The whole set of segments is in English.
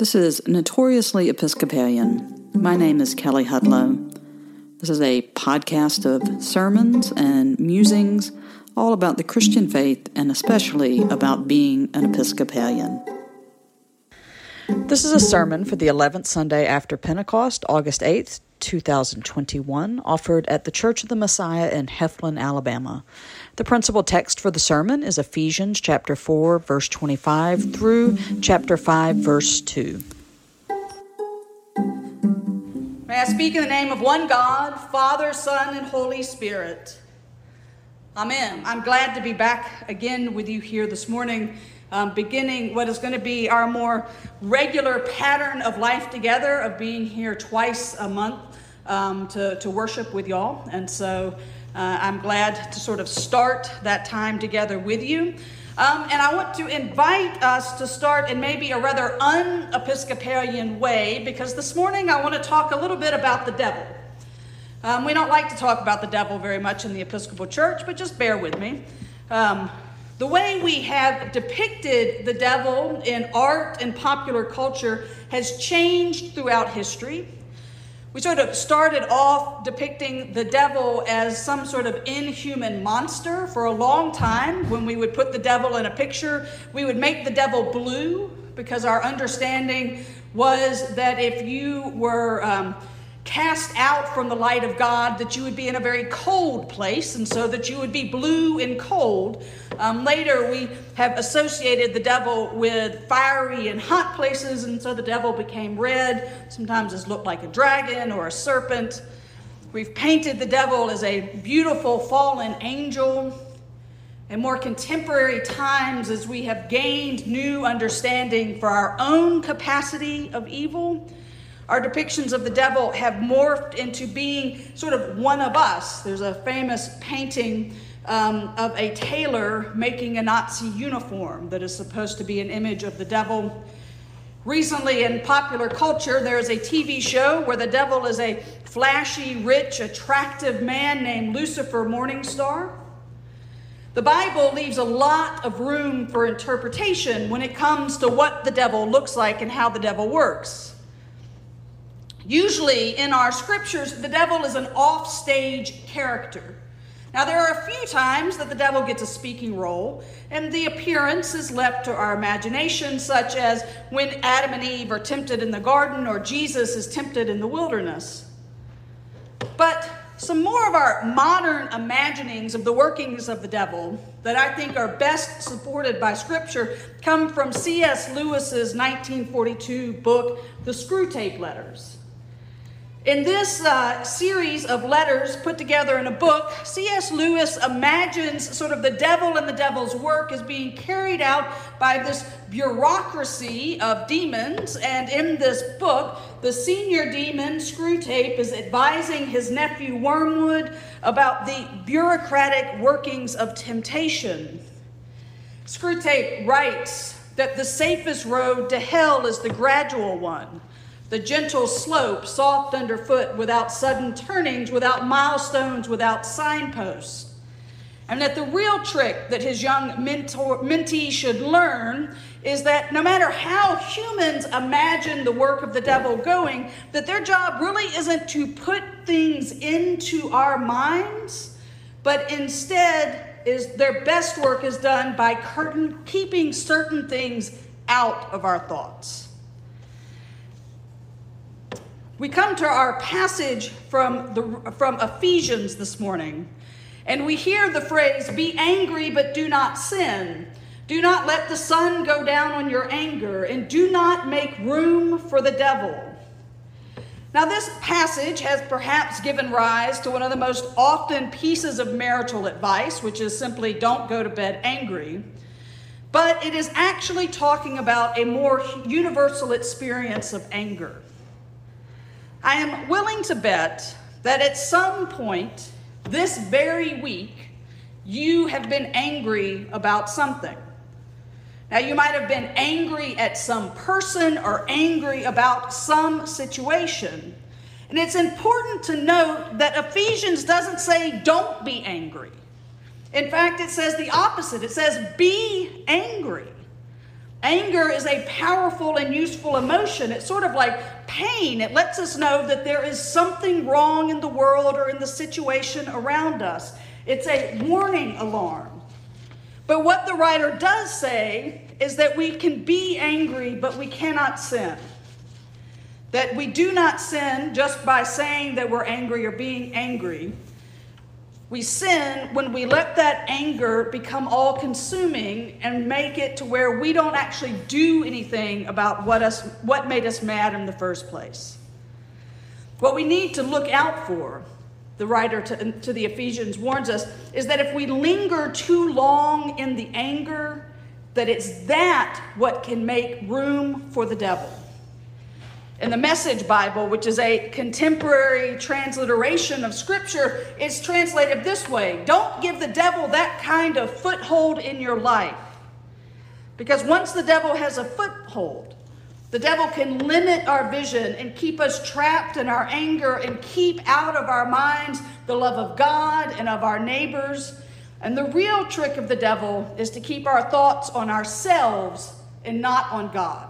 This is Notoriously Episcopalian. My name is Kelley Hudlow. This is a podcast of sermons and musings all about the Christian faith and especially about being an Episcopalian. This is a sermon for the 11th Sunday after Pentecost, August 8th, 2021, offered at the Church of the Messiah in Heflin, Alabama. The principal text for the sermon is Ephesians chapter 4 verse 25 through chapter 5 verse 2. May I speak in the name of one God, Father, Son, and Holy Spirit. Amen. I'm glad to be back again with you here this morning, um, beginning what is going to be our more regular pattern of life together, of being here twice a month um, to, to worship with y'all. And so uh, I'm glad to sort of start that time together with you. Um, and I want to invite us to start in maybe a rather un Episcopalian way because this morning I want to talk a little bit about the devil. Um, we don't like to talk about the devil very much in the Episcopal Church, but just bear with me. Um, the way we have depicted the devil in art and popular culture has changed throughout history. We sort of started off depicting the devil as some sort of inhuman monster for a long time. When we would put the devil in a picture, we would make the devil blue because our understanding was that if you were um, cast out from the light of God, that you would be in a very cold place, and so that you would be blue and cold. Um, later, we have associated the devil with fiery and hot places, and so the devil became red. Sometimes it looked like a dragon or a serpent. We've painted the devil as a beautiful fallen angel. In more contemporary times, as we have gained new understanding for our own capacity of evil, our depictions of the devil have morphed into being sort of one of us. There's a famous painting um, of a tailor making a Nazi uniform that is supposed to be an image of the devil. Recently, in popular culture, there is a TV show where the devil is a flashy, rich, attractive man named Lucifer Morningstar. The Bible leaves a lot of room for interpretation when it comes to what the devil looks like and how the devil works. Usually in our scriptures, the devil is an offstage character. Now, there are a few times that the devil gets a speaking role, and the appearance is left to our imagination, such as when Adam and Eve are tempted in the garden or Jesus is tempted in the wilderness. But some more of our modern imaginings of the workings of the devil that I think are best supported by Scripture come from C.S. Lewis's 1942 book, The Screwtape Letters. In this uh, series of letters put together in a book, C.S. Lewis imagines sort of the devil and the devil's work as being carried out by this bureaucracy of demons. And in this book, the senior demon, Screwtape, is advising his nephew Wormwood about the bureaucratic workings of temptation. Screwtape writes that the safest road to hell is the gradual one the gentle slope, soft underfoot, without sudden turnings, without milestones, without signposts. And that the real trick that his young mentor, mentee should learn is that no matter how humans imagine the work of the devil going, that their job really isn't to put things into our minds, but instead is their best work is done by curtain, keeping certain things out of our thoughts. We come to our passage from, the, from Ephesians this morning, and we hear the phrase, Be angry, but do not sin. Do not let the sun go down on your anger, and do not make room for the devil. Now, this passage has perhaps given rise to one of the most often pieces of marital advice, which is simply don't go to bed angry. But it is actually talking about a more universal experience of anger. I am willing to bet that at some point this very week, you have been angry about something. Now, you might have been angry at some person or angry about some situation. And it's important to note that Ephesians doesn't say don't be angry. In fact, it says the opposite it says be angry. Anger is a powerful and useful emotion. It's sort of like pain. It lets us know that there is something wrong in the world or in the situation around us. It's a warning alarm. But what the writer does say is that we can be angry, but we cannot sin. That we do not sin just by saying that we're angry or being angry. We sin when we let that anger become all consuming and make it to where we don't actually do anything about what, us, what made us mad in the first place. What we need to look out for, the writer to, to the Ephesians warns us, is that if we linger too long in the anger, that it's that what can make room for the devil. In the Message Bible, which is a contemporary transliteration of Scripture, it's translated this way Don't give the devil that kind of foothold in your life. Because once the devil has a foothold, the devil can limit our vision and keep us trapped in our anger and keep out of our minds the love of God and of our neighbors. And the real trick of the devil is to keep our thoughts on ourselves and not on God.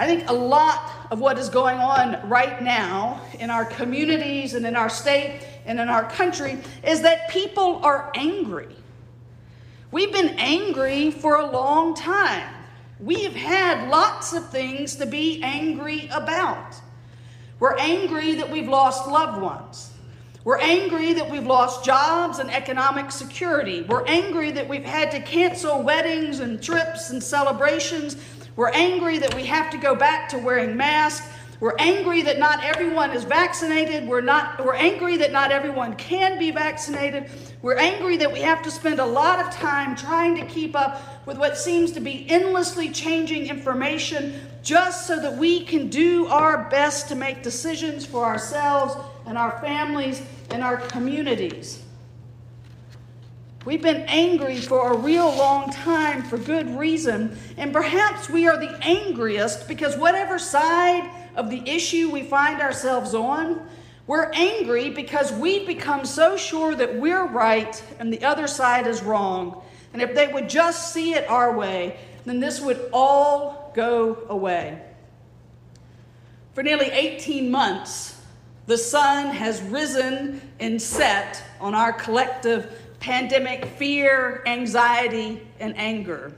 I think a lot of what is going on right now in our communities and in our state and in our country is that people are angry. We've been angry for a long time. We have had lots of things to be angry about. We're angry that we've lost loved ones. We're angry that we've lost jobs and economic security. We're angry that we've had to cancel weddings and trips and celebrations we're angry that we have to go back to wearing masks. We're angry that not everyone is vaccinated. We're, not, we're angry that not everyone can be vaccinated. We're angry that we have to spend a lot of time trying to keep up with what seems to be endlessly changing information just so that we can do our best to make decisions for ourselves and our families and our communities. We've been angry for a real long time for good reason, and perhaps we are the angriest because whatever side of the issue we find ourselves on, we're angry because we've become so sure that we're right and the other side is wrong. And if they would just see it our way, then this would all go away. For nearly 18 months, the sun has risen and set on our collective pandemic fear, anxiety, and anger.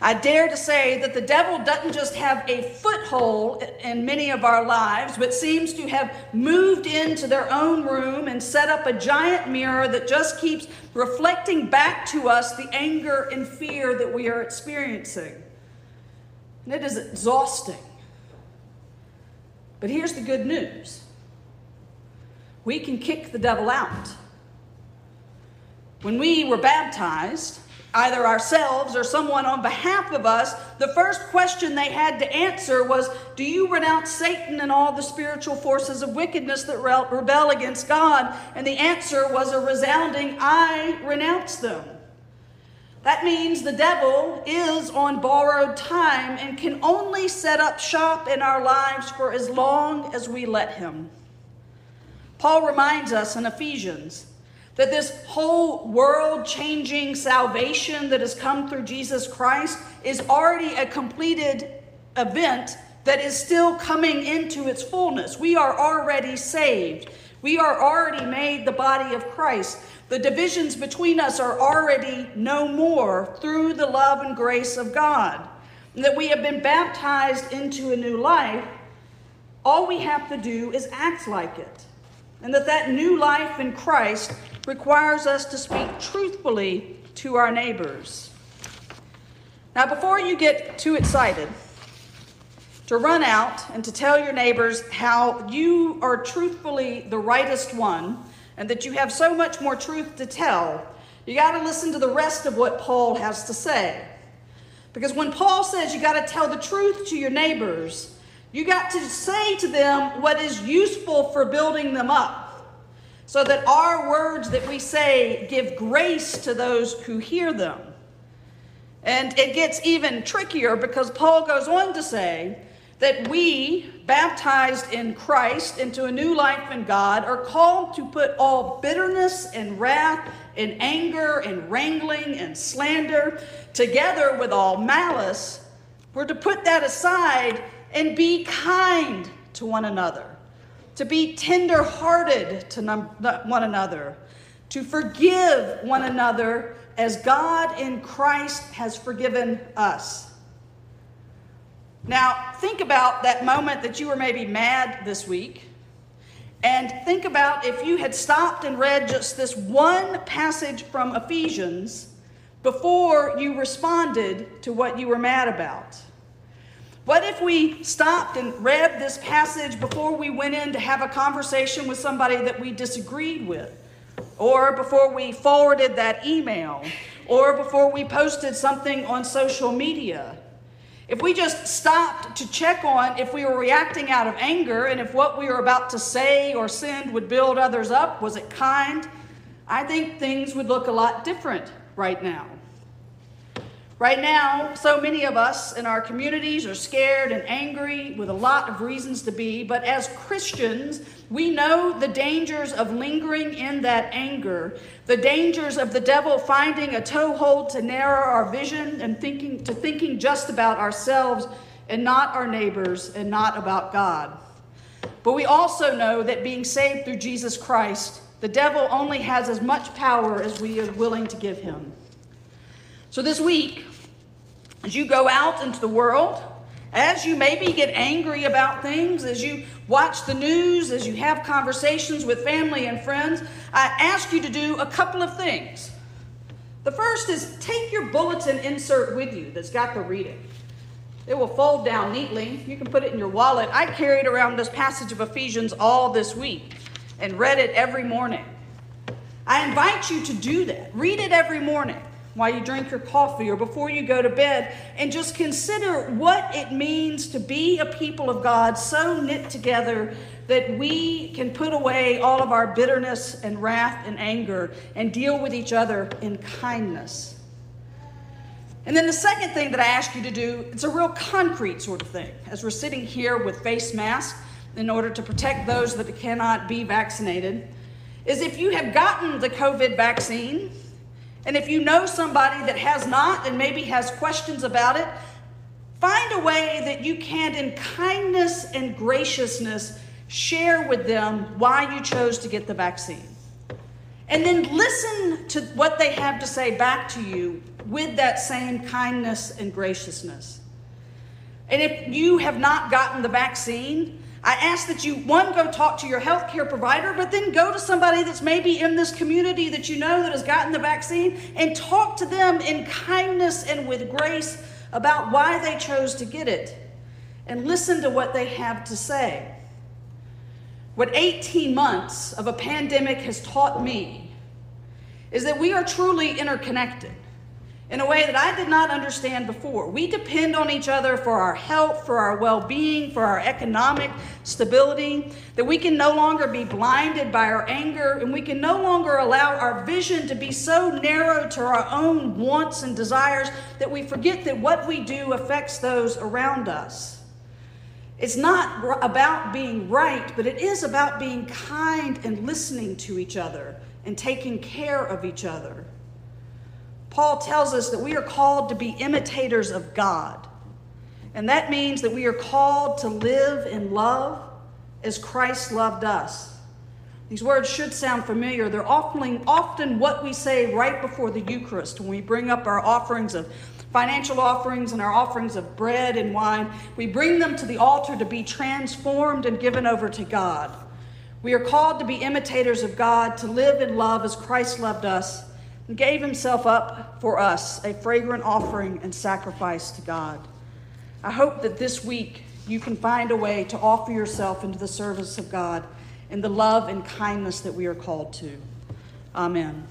I dare to say that the devil doesn't just have a foothold in many of our lives, but seems to have moved into their own room and set up a giant mirror that just keeps reflecting back to us the anger and fear that we are experiencing. And it is exhausting. But here's the good news we can kick the devil out. When we were baptized, either ourselves or someone on behalf of us, the first question they had to answer was Do you renounce Satan and all the spiritual forces of wickedness that rebel against God? And the answer was a resounding I renounce them. That means the devil is on borrowed time and can only set up shop in our lives for as long as we let him. Paul reminds us in Ephesians that this whole world changing salvation that has come through Jesus Christ is already a completed event that is still coming into its fullness. We are already saved. We are already made the body of Christ. The divisions between us are already no more through the love and grace of God. And that we have been baptized into a new life. All we have to do is act like it. And that that new life in Christ requires us to speak truthfully to our neighbors. Now, before you get too excited, to run out and to tell your neighbors how you are truthfully the rightest one and that you have so much more truth to tell, you got to listen to the rest of what Paul has to say. Because when Paul says you got to tell the truth to your neighbors, you got to say to them what is useful for building them up so that our words that we say give grace to those who hear them. And it gets even trickier because Paul goes on to say that we, baptized in Christ into a new life in God, are called to put all bitterness and wrath and anger and wrangling and slander together with all malice. We're to put that aside and be kind to one another, to be tender hearted to one another, to forgive one another as God in Christ has forgiven us. Now, think about that moment that you were maybe mad this week. And think about if you had stopped and read just this one passage from Ephesians before you responded to what you were mad about. What if we stopped and read this passage before we went in to have a conversation with somebody that we disagreed with? Or before we forwarded that email? Or before we posted something on social media? If we just stopped to check on if we were reacting out of anger and if what we were about to say or send would build others up, was it kind? I think things would look a lot different right now. Right now, so many of us in our communities are scared and angry with a lot of reasons to be, but as Christians, we know the dangers of lingering in that anger, the dangers of the devil finding a toehold to narrow our vision and thinking to thinking just about ourselves and not our neighbors and not about God. But we also know that being saved through Jesus Christ, the devil only has as much power as we are willing to give him. So this week, as you go out into the world, as you maybe get angry about things, as you watch the news, as you have conversations with family and friends, I ask you to do a couple of things. The first is take your bulletin insert with you that's got the reading. It will fold down neatly. You can put it in your wallet. I carried around this passage of Ephesians all this week and read it every morning. I invite you to do that. Read it every morning while you drink your coffee or before you go to bed, and just consider what it means to be a people of God so knit together that we can put away all of our bitterness and wrath and anger and deal with each other in kindness. And then the second thing that I ask you to do, it's a real concrete sort of thing. As we're sitting here with face masks in order to protect those that cannot be vaccinated, is if you have gotten the COVID vaccine, and if you know somebody that has not and maybe has questions about it, find a way that you can, in kindness and graciousness, share with them why you chose to get the vaccine. And then listen to what they have to say back to you with that same kindness and graciousness. And if you have not gotten the vaccine, I ask that you, one, go talk to your healthcare provider, but then go to somebody that's maybe in this community that you know that has gotten the vaccine and talk to them in kindness and with grace about why they chose to get it and listen to what they have to say. What 18 months of a pandemic has taught me is that we are truly interconnected in a way that I did not understand before. We depend on each other for our health, for our well being, for our economic stability, that we can no longer be blinded by our anger, and we can no longer allow our vision to be so narrow to our own wants and desires that we forget that what we do affects those around us. It's not about being right, but it is about being kind and listening to each other and taking care of each other. Paul tells us that we are called to be imitators of God. And that means that we are called to live in love as Christ loved us. These words should sound familiar. They're often, often what we say right before the Eucharist when we bring up our offerings of financial offerings and our offerings of bread and wine. We bring them to the altar to be transformed and given over to God. We are called to be imitators of God, to live in love as Christ loved us gave himself up for us, a fragrant offering and sacrifice to God. I hope that this week you can find a way to offer yourself into the service of God in the love and kindness that we are called to. Amen.